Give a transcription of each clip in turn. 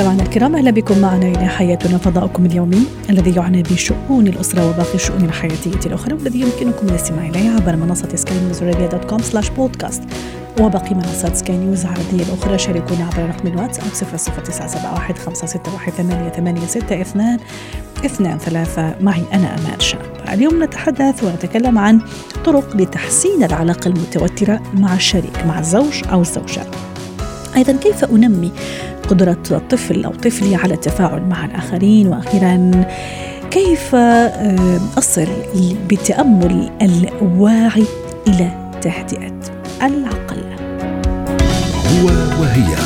مستمعينا الكرام أهلا بكم معنا إلى حياتنا فضاؤكم اليومي الذي يعنى بشؤون الأسرة وباقي الشؤون الحياتية الأخرى والذي يمكنكم الاستماع إليه عبر منصة سكاي نيوز دوت كوم سلاش بودكاست وباقي منصات سكاي نيوز العربية الأخرى. شاركونا عبر رقم الواتساب 00971 561 8862 اثنان ثلاثة. معي أنا أمان شاب اليوم نتحدث ونتكلم عن طرق لتحسين العلاقة المتوترة مع الشريك مع الزوج أو الزوجة أيضا كيف أنمي قدرة الطفل أو طفلي على التفاعل مع الآخرين. وأخيرا كيف آه، أصل بالتأمل الواعي إلى تهدئة العقل؟ هو وهي.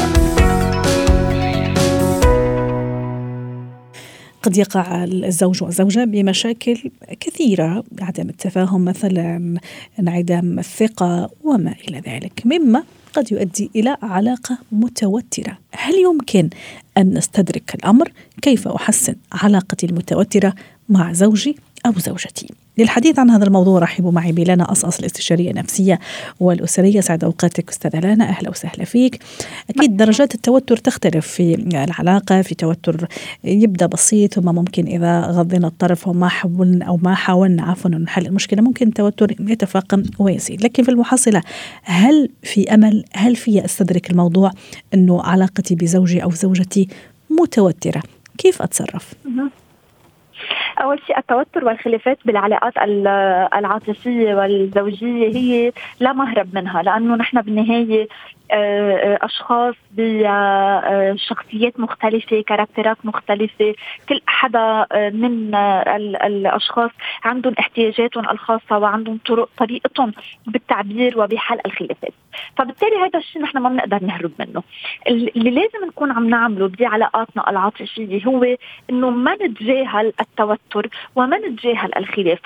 قد يقع الزوج والزوجة بمشاكل كثيرة عدم التفاهم مثلا انعدام الثقة وما إلى ذلك. مما قد يؤدي إلى علاقة متوترة. هل يمكن أن نستدرك الأمر؟ كيف أحسن علاقتي المتوترة مع زوجي؟ أو زوجتي. للحديث عن هذا الموضوع رحبوا معي بلانا أصأص الاستشارية النفسية والأسرية. سعد أوقاتك أستاذة لانا. أهلا وسهلا فيك. أكيد درجات التوتر تختلف في العلاقة في توتر يبدأ بسيط ثم ممكن إذا غضينا الطرف وما حاولنا أو ما حاولنا عفوا نحل المشكلة. ممكن التوتر يتفاقم ويزيد. لكن في المحصلة هل في أمل؟ هل في أستدرك الموضوع أنه علاقتي بزوجي أو زوجتي متوترة؟ كيف أتصرف؟ أول شيء التوتر والخلافات بالعلاقات العاطفية والزوجية هي لا مهرب منها لأنه نحن بالنهاية آه، آه، أشخاص بشخصيات مختلفة كاركترات مختلفة كل حدا آه، من الأشخاص عندهم احتياجاتهم الخاصة وعندهم طرق طريقتهم بالتعبير وبحل الخلافات. فبالتالي هذا الشيء نحن ما بنقدر نهرب منه. اللي لازم نكون عم نعمله بعلاقاتنا العاطفية هو إنه ما نتجاهل التوتر وما نتجاهل الخلاف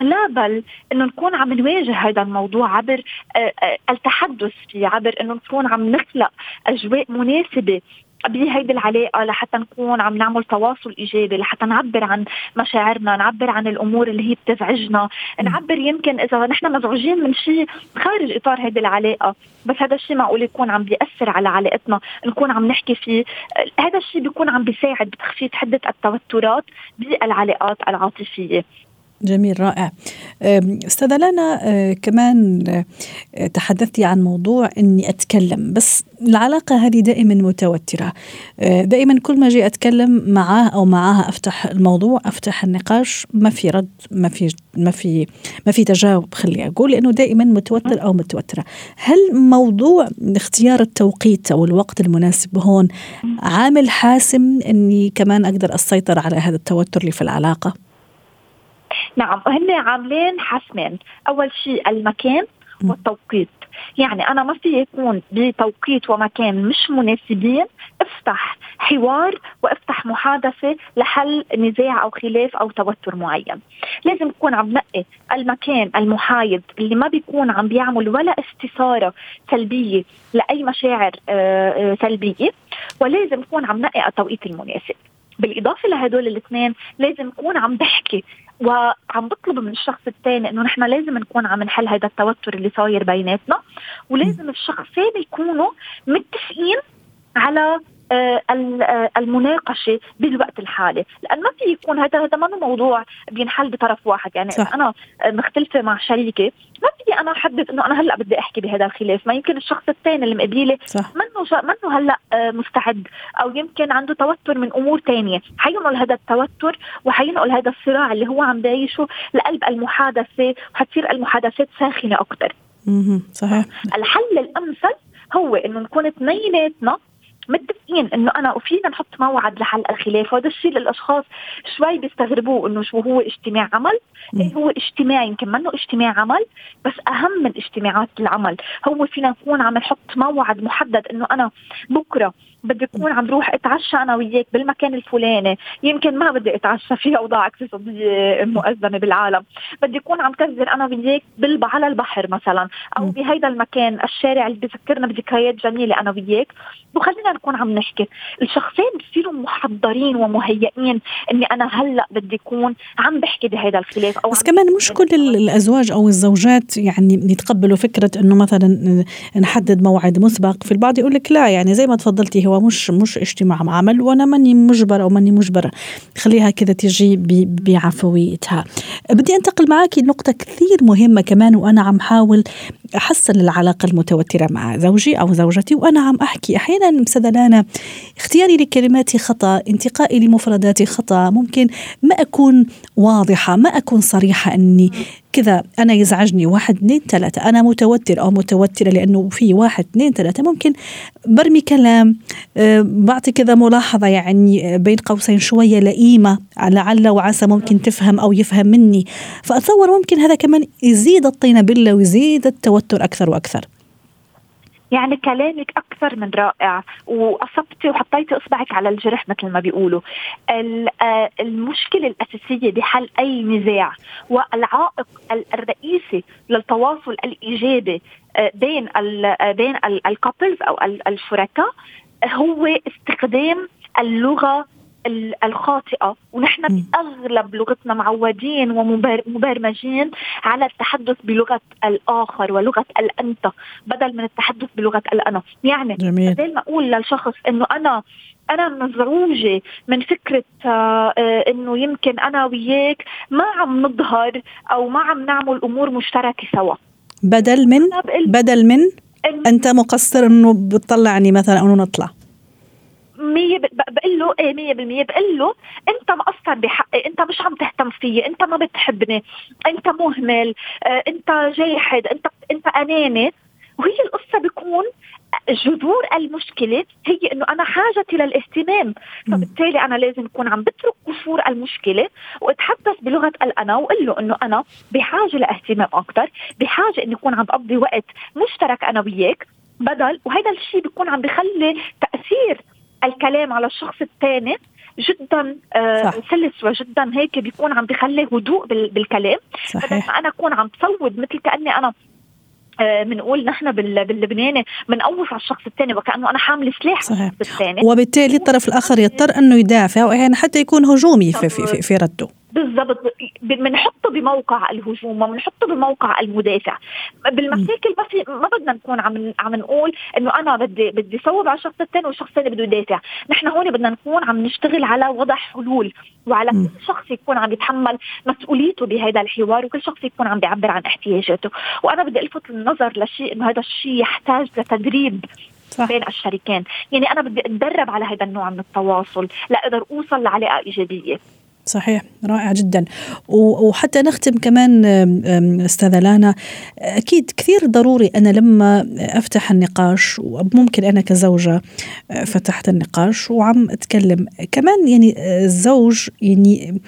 لا بل إنه نكون عم نواجه هذا الموضوع عبر آه، آه، التحدث فيه عبر إنه نكون عم نخلق أجواء مناسبة بهيدي العلاقة لحتى نكون عم نعمل تواصل إيجابي لحتى نعبر عن مشاعرنا نعبر عن الأمور اللي هي بتزعجنا. نعبر يمكن إذا نحن مزعوجين من شيء خارج إطار هيدي العلاقة. بس هذا الشيء معقول يكون عم بيأثر على علاقتنا نكون عم نحكي فيه. هذا الشيء بيكون عم بيساعد بتخفيف حدة التوترات بالعلاقات العاطفية. جميل رائع. أستاذة لنا أه، كمان أه، تحدثتي عن موضوع إني أتكلم بس العلاقة هذه دائما متوترة. أه، دائما كل ما أجي أتكلم معاه أو معاها أفتح الموضوع أفتح النقاش ما في رد ما في ما في ما في تجاوب خلي أقول لأنه دائما متوتر أو متوترة. هل موضوع اختيار التوقيت أو الوقت المناسب هون عامل حاسم إني كمان أقدر أسيطر على هذا التوتر اللي في العلاقة؟ نعم هن عاملين حسمين. أول شيء المكان والتوقيت. يعني أنا ما في يكون بتوقيت ومكان مش مناسبين افتح حوار وافتح محادثة لحل نزاع أو خلاف أو توتر معين. لازم تكون عم نقي المكان المحايد اللي ما بيكون عم بيعمل ولا استثارة سلبية لأي مشاعر آه، آه، سلبية. ولازم تكون عم نقي التوقيت المناسب. بالإضافة لهدول الاثنين لازم نكون عم بحكي وعم بطلب من الشخص الثاني إنه نحن لازم نكون عم نحل هذا التوتر اللي صاير بيناتنا. ولازم الشخصين يكونوا متفقين على المناقشة بالوقت الحالي. لأن ما في يكون هذا هذا ما موضوع بينحل بطرف واحد. يعني صح. أنا مختلفة مع شريكي ما في أنا أحدد إنه أنا هلأ بدي أحكي بهذا الخلاف. ما يمكن الشخص الثاني اللي مقابلي منه منه هلأ آه، مستعد. أو يمكن عنده توتر من أمور ثانية حينقل هذا التوتر وحينقل هذا الصراع اللي هو عم بعيشه لقلب المحادثة وحتصير المحادثات ساخنة أكثر صحيح. الحل الأمثل هو إنه نكون اثنيناتنا متفقين إنه أنا وفينا نحط موعد لحل الخلاف وهذا الشيء للأشخاص شوي بيستغربوه إنه شو هو اجتماع عمل؟ إيه هو اجتماع؟ يمكن منه اجتماع عمل بس أهم من اجتماعات العمل. هو فينا نكون عم نحط موعد محدد إنه أنا بكرة بدي أكون عم روح أتعشى أنا وياك بالمكان الفلاني. يمكن ما بدي أتعشى في أوضاع اقتصاديه مؤذنه بالعالم. بدي أكون عم كذر أنا وياك على البحر مثلا أو بهيدا المكان الشارع اللي بذكرنا بذكريات جميلة أنا وياك. وخلينا نكون عم نحكي. الشخصين بصيروا محضرين ومهيئين إني أنا هلأ بدي أكون عم بحكي بهذا الخلاف أو بس كمان مش كل الأزواج أو الزوجات يعني يتقبلوا فكرة إنه مثلا نحدد موعد مسبق في البعض يقول لك لا يعني زي ما تفضلتي هو مش مش اجتماع عمل وأنا ماني مجبرة أو ماني مجبرة. خليها كذا تجي بعفويتها. بدي أنتقل معك لنقطه كثير مهمة كمان وأنا عم حاول احسن العلاقة المتوترة مع زوجي أو زوجتي وأنا عم أحكي. أحيانا مسدلانا اختياري لكلماتي خطأ انتقائي لمفرداتي خطأ ممكن ما أكون واضحة ما أكون صريحة أني كذا أنا يزعجني واحد اثنين ثلاثة. أنا متوتر أو متوترة لأنه في واحد اثنين ثلاثة. ممكن برمي كلام أه بعطي كذا ملاحظة يعني بين قوسين شوية لئيمة لعل وعسى ممكن تفهم أو يفهم مني. فأتصور ممكن هذا كمان يزيد الطينه بله ويزيد التوتر أكثر وأكثر. يعني كلامك أكثر من رائع وأصبتي وحطيتي إصبعك على الجرح مثل ما بيقولوا. آه، المشكلة الأساسية بحل أي نزاع والعائق الرئيسي للتواصل الإيجابي آه، بين آه، بين الكابلز أو الشركاء هو استخدام اللغة الخاطئة. ونحن بأغلب لغتنا معودين ومبرمجين على التحدث بلغة الآخر ولغة الأنت بدل من التحدث بلغة الأنا. يعني. بدل ما أقول للشخص إنه أنا أنا مزعوجة من فكرة آه إنه يمكن أنا وياك ما عم نظهر أو ما عم نعمل أمور مشتركة سوا. بدل من؟ بدل من؟ أنت مقصر إنه بتطلعني مثلا انه نطلع. مية بقول له إيه مية بالمية. بقول له أنت مقصر بحقي أنت مش عم تهتم فيي أنت ما بتحبني أنت مهمل آه أنت جاحد أنت أنت أناني. وهي القصة بيكون جذور المشكلة هي إنه أنا حاجتي للاهتمام. فبالتالي أنا لازم أكون عم بترك قشور المشكلة وأتحدث بلغة الأنا وأقول له إنه أنا بحاجة لاهتمام أكثر بحاجة إني أكون عم بقضي وقت مشترك أنا وياك بدل وهذا الشيء بيكون عم بخلي تأثير الكلام على الشخص الثاني جدا آه سلس وجدا هيك بيكون عم بخلي هدوء بالكلام صحيح. ما أنا أكون عم تصود مثل كأني أنا بنقول آه نحن باللبناني بنقوف على الشخص الثاني وكأنه أنا حامله سلاح صحيح. الثاني وبالتالي الطرف الآخر يضطر أنه يدافع واحيانا حتى يكون هجومي في في في, في رده بالضبط. بنحطه بموقع الهجوم وبنحطه بموقع المدافع. بالمشاكل ما في ما بدنا نكون عم عم نقول إنه أنا بدي بدي صوب على الشخص الثاني والشخص الثاني بده يدافع. نحن هون بدنا نكون عم نشتغل على وضع حلول وعلى م. كل شخص يكون عم يتحمل مسؤوليته بهذا الحوار وكل شخص يكون عم بيعبر عن احتياجاته. وأنا بدي ألفت النظر لشيء إنه هذا الشيء يحتاج لتدريب صح. بين الشريكين. يعني أنا بدي أتدرب على هذا النوع من التواصل لأقدر أوصل لعلاقة إيجابية. صحيح رائع جدا. وحتى نختم كمان أستاذة لانا. أكيد كثير ضروري أنا لما أفتح النقاش وممكن أنا كزوجة آه، فتحت النقاش وعم أتكلم. كمان يعني الزوج يعني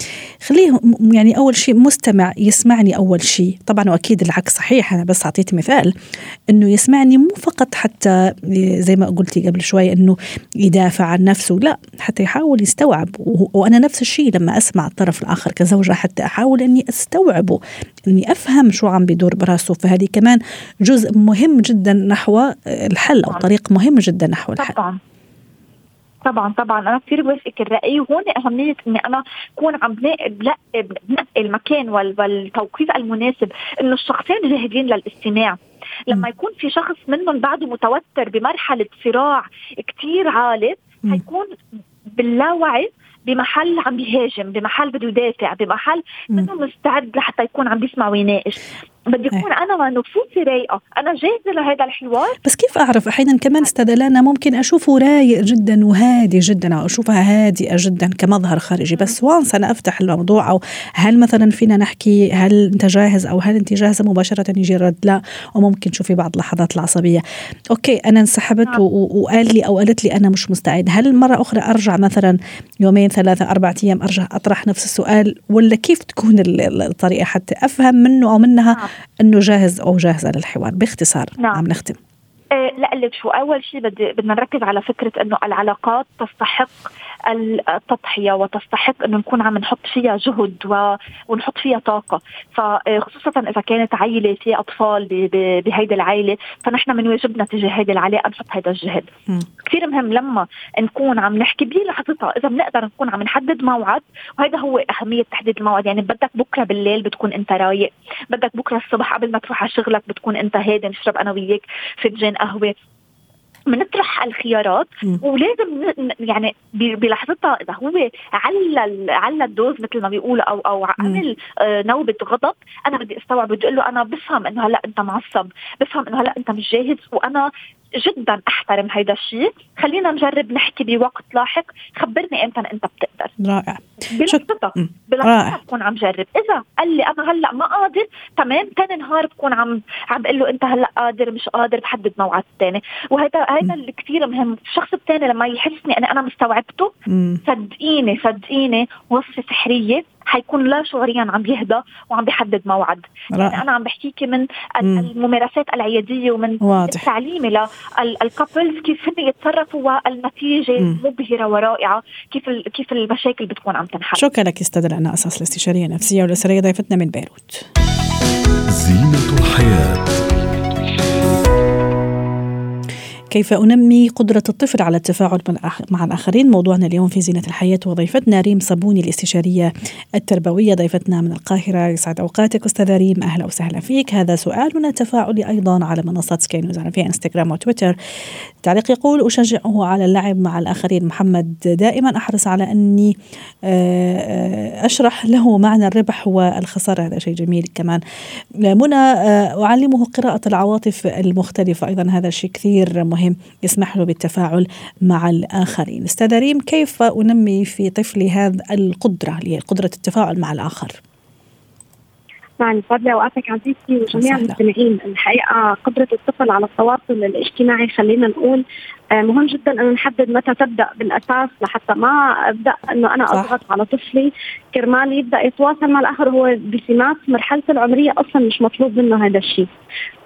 خليه يعني أول شيء مستمع يسمعني أول شيء. طبعا وأكيد العكس صحيح أنا بس اعطيت مثال. إنه يسمعني مو فقط حتى زي ما قلتي قبل شوي إنه يدافع عن نفسه لا حتى يحاول يستوعب. وأنا نفس الشيء لما اسمع الطرف الآخر كزوجة حتى أحاول إني استوعبه إني أفهم شو عم بيدور براسه. فهذه كمان جزء مهم جدا نحو الحل أو طريق مهم جدا نحو الحل. طبعا. طبعا طبعا. أنا كثير بوافقك الرأي وهون أهمية إني أنا أكون عم بنقي بنقي المكان والتوقيت المناسب. إنه الشخصين جاهزين للاستماع. لما يكون في شخص منهم بعده متوتر بمرحلة صراع كثير عالي حيكون باللاوعي بمحل عم بيهاجم بمحل بده يدافع بمحل منه مستعد لحتى يكون عم بيسمع ويناقش. بدي أكون أنا نفوسي رايقة. أنا جاهزة لهذا الحوار. بس كيف أعرف؟ أحيانا كمان أستاذ لانا ممكن اشوفه رايق جدا وهادي جدا أو أشوفها هادئة جدا كمظهر خارجي. بس وانس أنا أفتح الموضوع أو هل مثلا فينا نحكي هل أنت جاهز أو هل أنت جاهزة مباشرة يجي الرد؟ لا. وممكن تشوفي بعض لحظات العصبية. أوكي أنا انسحبت نعم. وقال لي أو قالت لي أنا مش مستعد. هل مرة أخرى أرجع مثلا يومين ثلاثة أربع أيام أرجع أطرح نفس السؤال؟ ولا كيف تكون الطريقة؟ حتى أفهم منه أو منها نعم. إنه جاهز أو جاهزه للحوار باختصار نعم. عم نختم إيه لأ لك شو أول شيء بدي بدنا نركز على فكرة إنه العلاقات تستحق التضحية وتستحق إنه نكون عم نحط فيها جهد. ونحط فيها طاقة. فخصوصا إذا كانت عائله في أطفال بهيدي العائله فنحن من واجبنا تجاه هيدي العلاقه نحط هذا الجهد. كثير مهم لما نكون عم نحكي بلحظتها إذا بنقدر نكون عم نحدد موعد وهذا هو أهمية تحديد الموعد. يعني بدك بكرة بالليل بتكون أنت رايق بدك بكرة الصبح قبل ما تروح على شغلك بتكون أنت هادي نشرب أنا وياك فنجان قهوة. بنطرح الخيارات ولازم يعني بلحظتها إذا هو على على الدوز مثل ما بيقولوا أو أو عمل آه نوبة غضب أنا بدي أستوعب بدي أقول له أنا بفهم إنه هلأ أنت معصب بفهم إنه هلأ أنت مش جاهز وأنا جدا أحترم هيدا الشيء. خلينا نجرب نحكي بوقت لاحق. خبرني إمتى إنت بتقدر. رائع. بلحظتها بلحظتها بكون عم جرب. إذا قال لي أنا هلأ ما قادر تمام. ثاني نهار بكون عم عم بقول له إنت هلأ قادر مش قادر بحدد موعد ثاني وهذا هذا اللي كثير مهم. الشخص الثاني لما يحسني إني أنا مستوعبته صدقيني صدقيني وصفة سحرية. حيكون لا شعوريا عم يهدى وعم بيحدد موعد. يعني أنا عم بحكيكي من الممارسات العيادية ومن واضح. تعليمي للكابلز كيف هن يتصرفوا والنتيجة مبهره ورائعة كيف كيف المشاكل بتكون عم تنحل. شكرا لك أستاذ أنا أساس الاستشارية النفسية والأسرية ضيفتنا من بيروت. زينة الحياة. كيف أنمي قدرة الطفل على التفاعل مع الآخرين؟ موضوعنا اليوم في زينة الحياة وضيفتنا ريم صابوني الاستشارية التربوية ضيفتنا من القاهرة. يسعد أوقاتك أستاذة ريم. أهلا وسهلا فيك. هذا سؤالنا التفاعلي أيضا على منصات سكاي نيوز. في إنستغرام وتويتر. تعليق يقول أشجعه على اللعب مع الآخرين. محمد دائما أحرص على أني آه، آه، أشرح له معنى الربح والخسارة. هذا شيء جميل كمان. منى آه، أعلمه قراءة العواطف المختلفة. أيضا هذا شيء كثير مهم. مهم يسمح له بالتفاعل مع الآخرين. أستاذ ريم كيف أنمي في طفلي هذه القدرة اللي هي قدرة التفاعل مع الآخر؟ يعني فضل أوقاتك عزيزتي وجميع المستمعين. الحقيقة قدرة الطفل على التواصل الاجتماعي خلينا نقول مهم جدا إنه نحدد متى تبدأ بالأساس لحتى ما أبدأ إنه أنا أضغط على طفلي. كرمال يبدأ يتواصل مع الأخر هو بسمات مرحلته العمرية أصلا مش مطلوب منه هذا الشيء.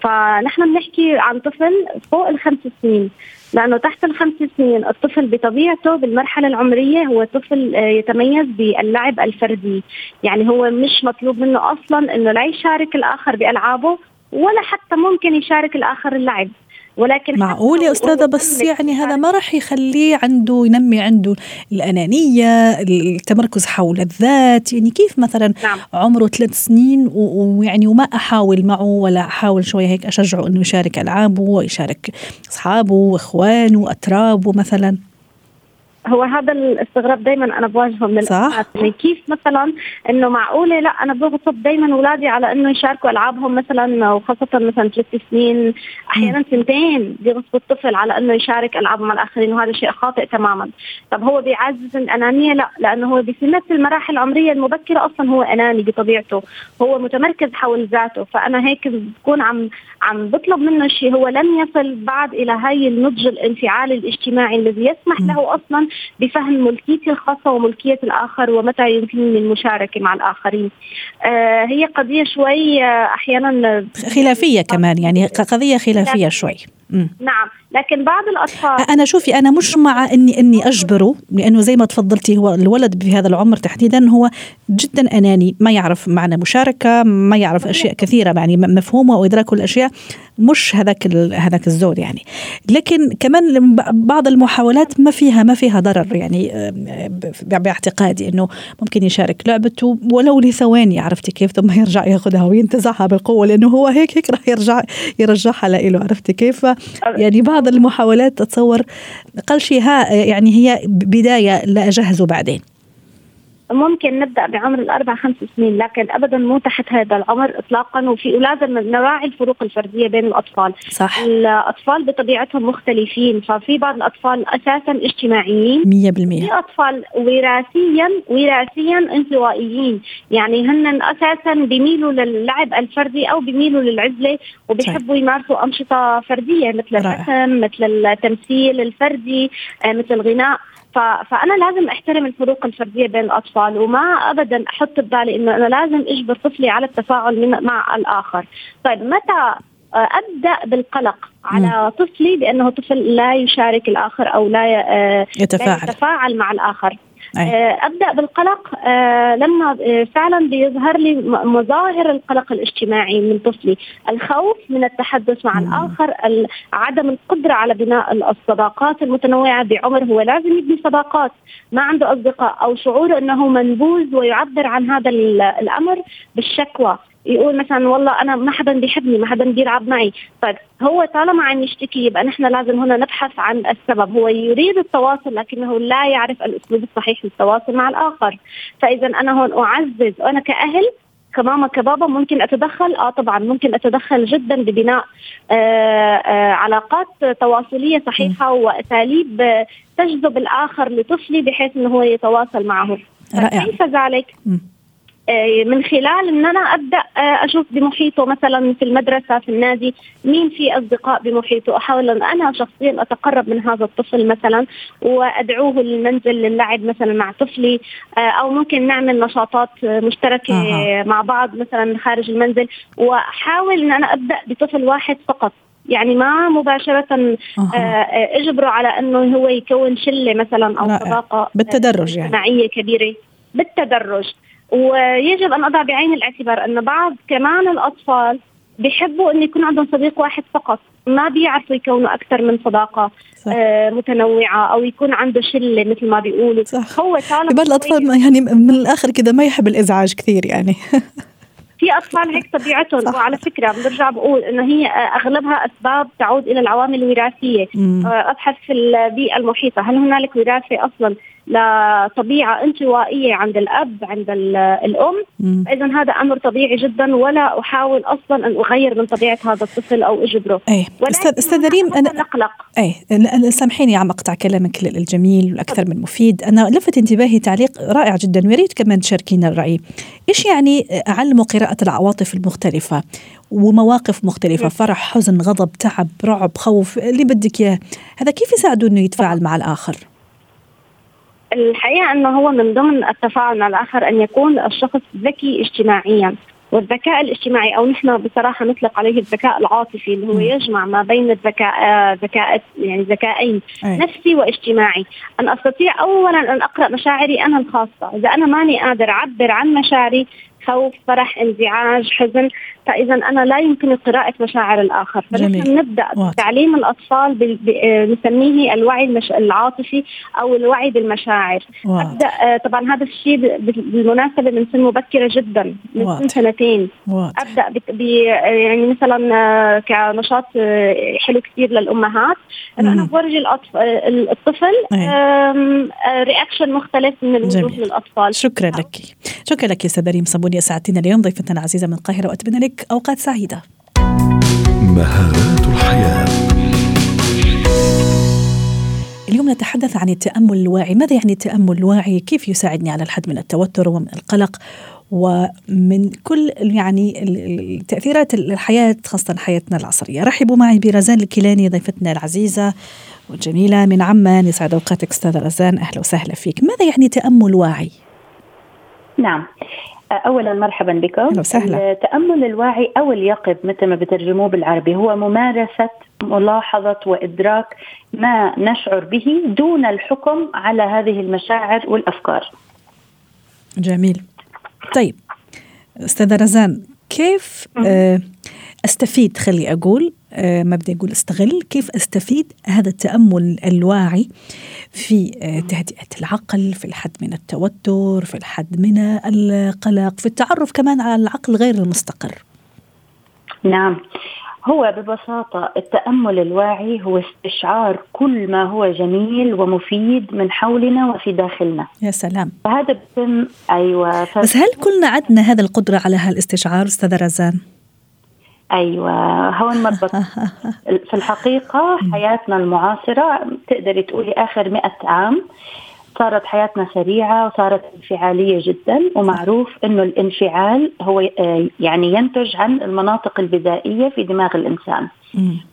فنحن بنحكي عن طفل فوق الخمس سنين لأنه تحت الخمس سنين الطفل بطبيعته بالمرحلة العمرية هو طفل آه، يتميز باللعب الفردي. يعني هو مش مطلوب منه أصلا إنه لا يشارك الآخر بألعابه ولا حتى ممكن يشارك الآخر اللعب. ولكن معقول يا أستاذة؟ بس يعني هذا ما راح يخليه عنده ينمي عنده الأنانية التمركز حول الذات. يعني كيف مثلا نعم. عمره ثلاث سنين ويعني وما أحاول معه ولا أحاول شوية هيك أشجعه إنه يشارك ألعابه ويشارك أصحابه وإخوانه وأترابه مثلا؟ هو هذا الاستغراب دائما أنا بواجهه من صح. يعني كيف مثلا إنه معقولة؟ لا أنا بغصب دائما أولادي على إنه يشاركوا ألعابهم مثلا وخاصة مثلا ثلاث سنين. أحيانا سنتين بيغصبوا الطفل على إنه يشارك العابه مع الآخرين وهذا شيء خاطئ تماما. طب هو بيعزز الأنانية؟ لا لأنه هو بسمة المراحل العمرية المبكرة أصلا هو أناني بطبيعته. هو متمركز حول ذاته. فأنا هيك بكون عم عم بطلب منه شيء. هو لم يصل بعد إلى هاي النضج الانفعالي الاجتماعي الذي يسمح له أصلا بفهم ملكيتي الخاصة وملكية الآخر ومتى يمكنني المشاركة مع الآخرين. آه هي قضية شوي آه أحيانا خلافية كمان يعني قضية خلافية شوي. نعم. لكن بعض الأطفال أنا شوفي أنا مش مع اني إني أجبره لأنه زي ما تفضلتي هو الولد في هذا العمر تحديدا هو جدا أناني ما يعرف معنى مشاركة ما يعرف أشياء كثيرة يعني مفهومه وادراك الاشياء مش هذاك هذاك الزود يعني. لكن كمان بعض المحاولات ما فيها ما فيها ضرر يعني باعتقادي إنه ممكن يشارك لعبته ولو لثواني عرفتي كيف؟ ثم يرجع ياخذها وينتزعها بالقوة لأنه هو هيك هيك راح يرجع يرجعها له عرفتي كيف؟ يعني بعض المحاولات تتصور أقل شيء يعني هي بداية لا اجهزه بعدين. ممكن نبدأ بعمر الأربع خمس سنين لكن ابدا مو تحت هذا العمر اطلاقا وفي ولازم نراعي الفروق الفردية بين الأطفال. صح. الأطفال بطبيعتهم مختلفين ففي بعض الأطفال أساسا اجتماعيين 100% في أطفال وراثيا وراثيا انطوائيين يعني هن أساسا بيميلوا للعب الفردي أو بيميلوا للعزلة وبيحبوا يمارسوا أنشطة فردية مثل الرسم مثل التمثيل الفردي آه، مثل الغناء. فأنا لازم أحترم الفروق الفردية بين الأطفال وما ابدا أحط ببالي إنه أنا لازم اجبر طفلي على التفاعل مع الآخر. طيب متى آه، أبدأ بالقلق على. طفلي بأنه طفل لا يشارك الآخر أو لا آه، يتفاعل, لا يتفاعل مع الآخر؟ أي. أبدأ بالقلق. لما فعلا بيظهر لي مظاهر القلق الاجتماعي من طفلي، الخوف من التحدث مع مم. الآخر، عدم القدرة على بناء الصداقات المتنوعة. بعمر هو لازم يبني صداقات، ما عنده أصدقاء أو شعوره إنه منبوذ ويعبر عن هذا الأمر بالشكوى، يقول مثلا والله أنا ما حدا بيحبني ما حدا بيلعب معي. طيب هو طالما عم يشتكي يبقى نحن لازم هنا نبحث عن السبب. هو يريد التواصل لكنه لا يعرف الأسلوب الصحيح للتواصل مع الآخر. فاذا أنا هون أعزز وأنا كأهل كماما كبابا ممكن أتدخل. آه طبعا ممكن أتدخل جدا ببناء آه آه علاقات تواصلية صحيحة وأساليب تجذب الآخر لطفلي بحيث إنه هو يتواصل معه. رائع. كيف ذلك؟ آه، من خلال إن أنا أبدأ آه، أشوف بمحيطه مثلا في المدرسة في النادي مين في أصدقاء بمحيطه. أحاول إن أنا شخصيا أتقرب من هذا الطفل مثلا وأدعوه للمنزل للعب مثلا مع طفلي آه، أو ممكن نعمل نشاطات مشتركة آه. مع بعض مثلا خارج المنزل. وأحاول إن أنا أبدأ بطفل واحد فقط. يعني ما مباشرة آه. أجبره على إنه هو يكون شلة مثلا أو صداقة بالتدرج يعني. اجتماعية كبيرة. بالتدرج. ويجب أن أضع بعين الاعتبار أن بعض كمان الأطفال بيحبوا انه يكون عندهم صديق واحد فقط ما بيعرفوا يكونوا أكثر من صداقة صح. آه متنوعة أو يكون عنده شلة مثل ما بيقولوا صح. هو طالما الأطفال يعني من الآخر كذا ما يحب الإزعاج كثير يعني في أطفال هيك طبيعتهم صح. وعلى فكرة برجع بقول إنه هي أغلبها أسباب تعود إلى العوامل الوراثية مم. آه، أبحث في البيئة المحيطة هل هنالك وراثة أصلا لطبيعه انطوائية عند الأب عند الأم. اذا هذا أمر طبيعي جدا ولا أحاول أصلا أن أغير من طبيعة هذا الطفل أو إجبره. إيه أستاذ أستاذ ريم أنا نقلق. إيه سامحيني عم أقطع كلامك الجميل والأكثر من مفيد. أنا لفت انتباهي تعليق رائع جدا ويا ريت كمان تشاركينا الرأي. إيش يعني اعلموا قراءة العواطف المختلفة ومواقف مختلفة؟ فرح حزن غضب تعب رعب خوف اللي بدك إياه. هذا كيف يساعده إنه يتفاعل مع الآخر؟ الحقيقة أنه هو من ضمن التفاعل مع الآخر أن يكون الشخص ذكي اجتماعيا والذكاء الاجتماعي أو نحن بصراحة نطلق عليه الذكاء العاطفي اللي هو يجمع ما بين الذكاء ذكاء يعني ذكائين. نفسي واجتماعي. أن أستطيع اولا أن أقرأ مشاعري أنا الخاصة. إذا أنا ماني قادر أعبر عن مشاعري خوف فرح انزعاج حزن. فإذا أنا لا يمكن قراءة مشاعر الآخر. فنحن نبدأ بتعليم الأطفال نسميه الوعي المش... العاطفي أو الوعي بالمشاعر. واضح. أبدأ آه، طبعا هذا الشيء بالمناسبة من سن مبكرة جدا من سن سنتين. واضح. أبدأ ب... يعني مثلا آه، كنشاط آه، حلو كثير للأمهات. انه أنا بورجي الطفل رياكشن مختلف من الوجوه للأطفال. شكرا لك. شكرا لك يا استاذه ريم صابوني اسعدتنا اليوم ضيفتنا العزيزة من القاهرة وأتمنى لك أوقات سعيدة. مهارات الحياة. اليوم نتحدث عن التأمل الواعي. ماذا يعني التأمل الواعي؟ كيف يساعدني على الحد من التوتر ومن القلق؟ ومن كل يعني التأثيرات الحياة خاصة حياتنا العصرية. رحبوا معي برزان الكيلاني ضيفتنا العزيزة والجميلة من عمان. يسعد أوقاتك أستاذة رزان. أهلا وسهلا فيك. ماذا يعني تأمل واعي؟ نعم. اولا مرحبا بكم. وسهلا. التأمل الواعي أو اليقظ مثل ما بترجموه بالعربي هو ممارسة ملاحظة وإدراك ما نشعر به دون الحكم على هذه المشاعر والأفكار. جميل. طيب أستاذة رزان كيف آه أستفيد خلي أقول آه ما بدي أقول استغل كيف أستفيد هذا التأمل الواعي في آه تهدئة العقل في الحد من التوتر في الحد من القلق في التعرف كمان على العقل غير المستقر. نعم. هو ببساطة التأمل الواعي هو استشعار كل ما هو جميل ومفيد من حولنا وفي داخلنا. يا سلام. فهذا بتم أيوة ف... بس هل كلنا عندنا هذه القدرة على هالإستشعار أستاذة رزان؟ أيوه هون مربط في الحقيقة حياتنا المعاصرة تقدري تقولي آخر مئة عام صارت حياتنا سريعة وصارت انفعالية جدا ومعروف أنه الانفعال هو آه، يعني ينتج عن المناطق البدائية في دماغ الإنسان.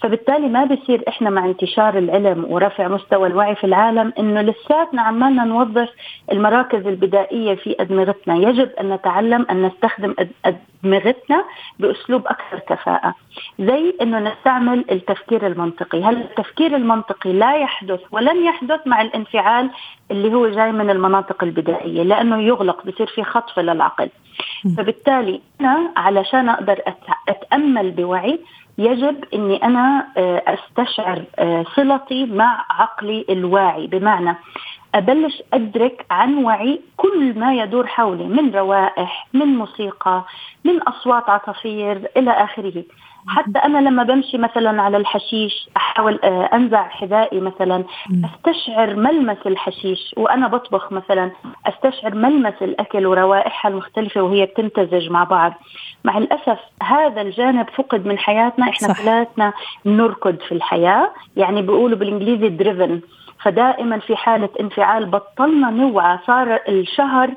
فبالتالي ما بصير إحنا مع انتشار العلم ورفع مستوى الوعي في العالم إنه لساتنا عمالنا نوظف المراكز البدائية في أدمغتنا، يجب أن نتعلم أن نستخدم أدمغتنا بأسلوب أكثر كفاءة، زي إنه نستعمل التفكير المنطقي، هل التفكير المنطقي لا يحدث ولن يحدث مع الانفعال اللي هو جاي من المناطق البدائية، لأنه يغلق بصير في خطف للعقل. فبالتالي أنا علشان أقدر أتأمل بوعي يجب إني أنا آه، أستشعر آه، صلتي مع عقلي الواعي. بمعنى أبلش أدرك عن وعي كل ما يدور حولي من روائح من موسيقى من أصوات عصافير إلى آخره. حتى أنا لما بمشي مثلا على الحشيش أحاول آه، أنزع حذائي مثلا أستشعر ملمس الحشيش وأنا بطبخ مثلا أستشعر ملمس الأكل وروائحها المختلفة وهي بتمتزج مع بعض. مع الأسف هذا الجانب فقد من حياتنا إحنا كلاتنا نركض في الحياة يعني بيقولوا بالإنجليزي دريفن فدائما في حالة انفعال بطلنا نوعى صار الشهر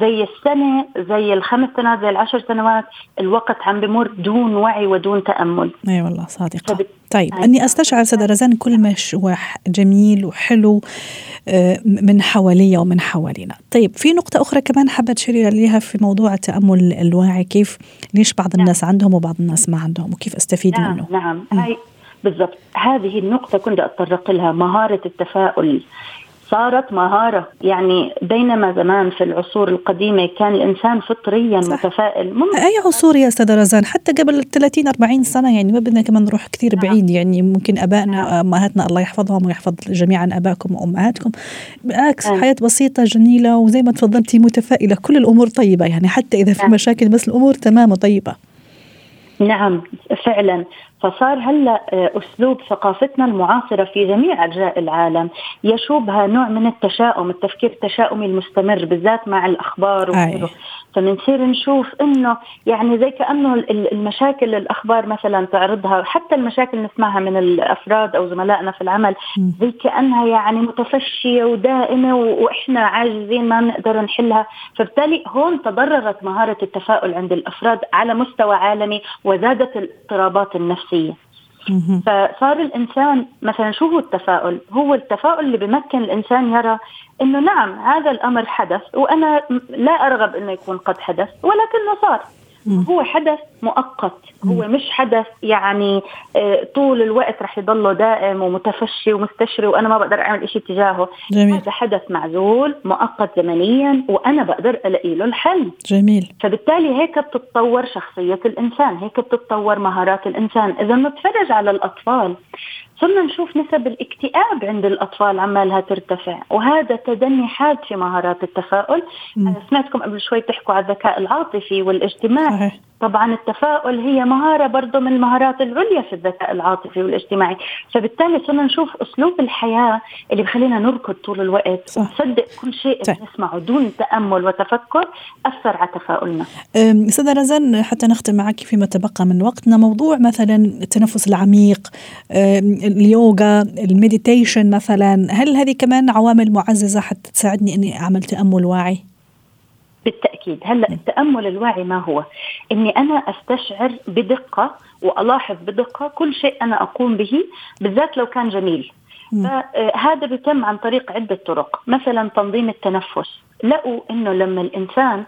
زي السنة زي الخمس سنوات زي العشر سنوات الوقت عم بمر دون وعي ودون تأمل إي أيوة والله صادقة فبت... طيب أيوة. أني أستشعر سيدة رزان كل ما هو جميل وحلو آه، من حواليا ومن حوالينا طيب في نقطة أخرى كمان حابة تشيري عليها في موضوع التأمل الواعي كيف ليش بعض نعم. الناس عندهم وبعض الناس ما عندهم وكيف أستفيد نعم. منه نعم هاي بالضبط هذه النقطة كنت أتطرق لها مهارة التفاؤل صارت مهارة يعني بينما زمان في العصور القديمة كان الإنسان فطريا صح. متفائل ممكن. أي عصور يا أستاذة رزان حتى قبل 30 40 سنة يعني ما بدنا كمان نروح كثير نعم. بعيد يعني ممكن أبائنا نعم. أمهاتنا الله يحفظهم ويحفظ جميعا أباكم وأمهاتكم بالعكس نعم. حياة بسيطة جميلة وزي ما تفضلتي متفائلة كل الأمور طيبة يعني حتى إذا في نعم. مشاكل بس الأمور تمام وطيبة نعم فعلا. فصار هلا آه، أسلوب ثقافتنا المعاصرة في جميع ارجاء العالم يشوبها نوع من التشاؤم، التفكير التشاؤمي المستمر بالذات مع الأخبار وغيره، فبنصير نشوف إنه يعني زي كأنه المشاكل الأخبار مثلا تعرضها حتى المشاكل نسمعها من الأفراد أو زملائنا في العمل زي كأنها يعني متفشية ودائمة وإحنا عاجزين ما بنقدر نحلها، فبالتالي هون تضررت مهارة التفاؤل عند الأفراد على مستوى عالمي وزادت الاضطرابات النفسية. فصار الإنسان مثلا شو هو التفاؤل؟ هو التفاؤل اللي بمكن الإنسان يرى إنه نعم هذا الأمر حدث وأنا لا أرغب إنه يكون قد حدث ولكنه صار. هو حدث مؤقت. هو مش حدث يعني آه، طول الوقت رح يضله دائم ومتفشي ومستشري وأنا ما بقدر أعمل شيء تجاهه. جميل. هذا حدث معزول مؤقت زمنيا وأنا بقدر ألاقي له الحل. جميل. فبالتالي هيك بتتطور شخصية الإنسان هيك بتتطور مهارات الإنسان. إذا نتفرج على الأطفال صرنا نشوف نسب الاكتئاب عند الأطفال عمالها ترتفع وهذا تدني حاد في مهارات التفاؤل. أنا سمعتكم قبل شوي تحكوا على الذكاء العاطفي والاجتماعي صحيح. طبعا التفاؤل هي مهارة برضه من المهارات العليا في الذكاء العاطفي والاجتماعي فبالتالي صرنا نشوف أسلوب الحياة اللي بخلينا نركض طول الوقت صح. ونصدق كل شيء صح. نسمعه دون تأمل وتفكر أثر على تفاؤلنا أستاذة رزان حتى نختم معك فيما تبقى من وقتنا موضوع مثلا التنفس العميق اليوغا المديتيشن مثلا هل هذه كمان عوامل معززة حتى تساعدني أني أعمل تأمل واعي؟ بالتأكيد. هلا التأمل الواعي ما هو؟ إني أنا أستشعر بدقة وألاحظ بدقة كل شيء أنا أقوم به بالذات لو كان جميل. فهذا بيتم عن طريق عدة طرق. مثلا تنظيم التنفس. لقوا إنه لما الإنسان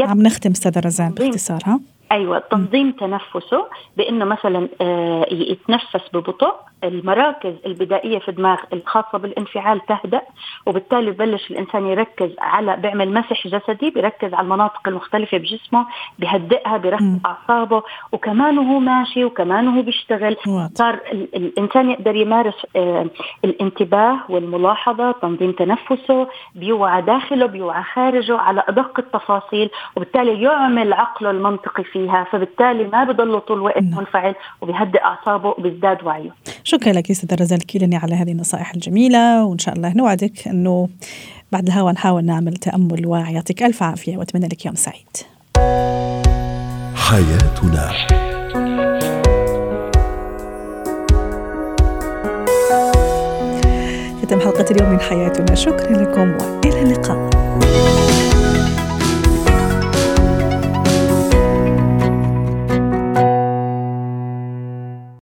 عم نختم أستاذة رزان باختصار ها؟ أيوه تنظيم تنفسه بإنه مثلا آه، يتنفس ببطء المراكز البدائية في الدماغ الخاصة بالانفعال تهدأ وبالتالي ببلش الإنسان يركز على بيعمل مسح جسدي بيركز على المناطق المختلفة بجسمه بيهدئها بيركز أعصابه وكمان وهو ماشي وكمان وهو بيشتغل. صار الإنسان يقدر يمارس آه، الانتباه والملاحظة تنظيم تنفسه بيوعى داخله بيوعى خارجه على أدق التفاصيل وبالتالي يعمل عقله المنطقي في فيها فبالتالي ما بضله طول الوقت نعم. منفعل وبيهدئ أعصابه وبيزداد وعيه. شكرا لك أستاذة رزال كيلني على هذه النصائح الجميلة وإن شاء الله نوعدك أنه بعد الهوا نحاول نعمل تأمل ويعطيك ألف عافية وأتمنى لك يوم سعيد. حياتنا. ختم حلقة اليوم من حياتنا. شكرا لكم وإلى اللقاء.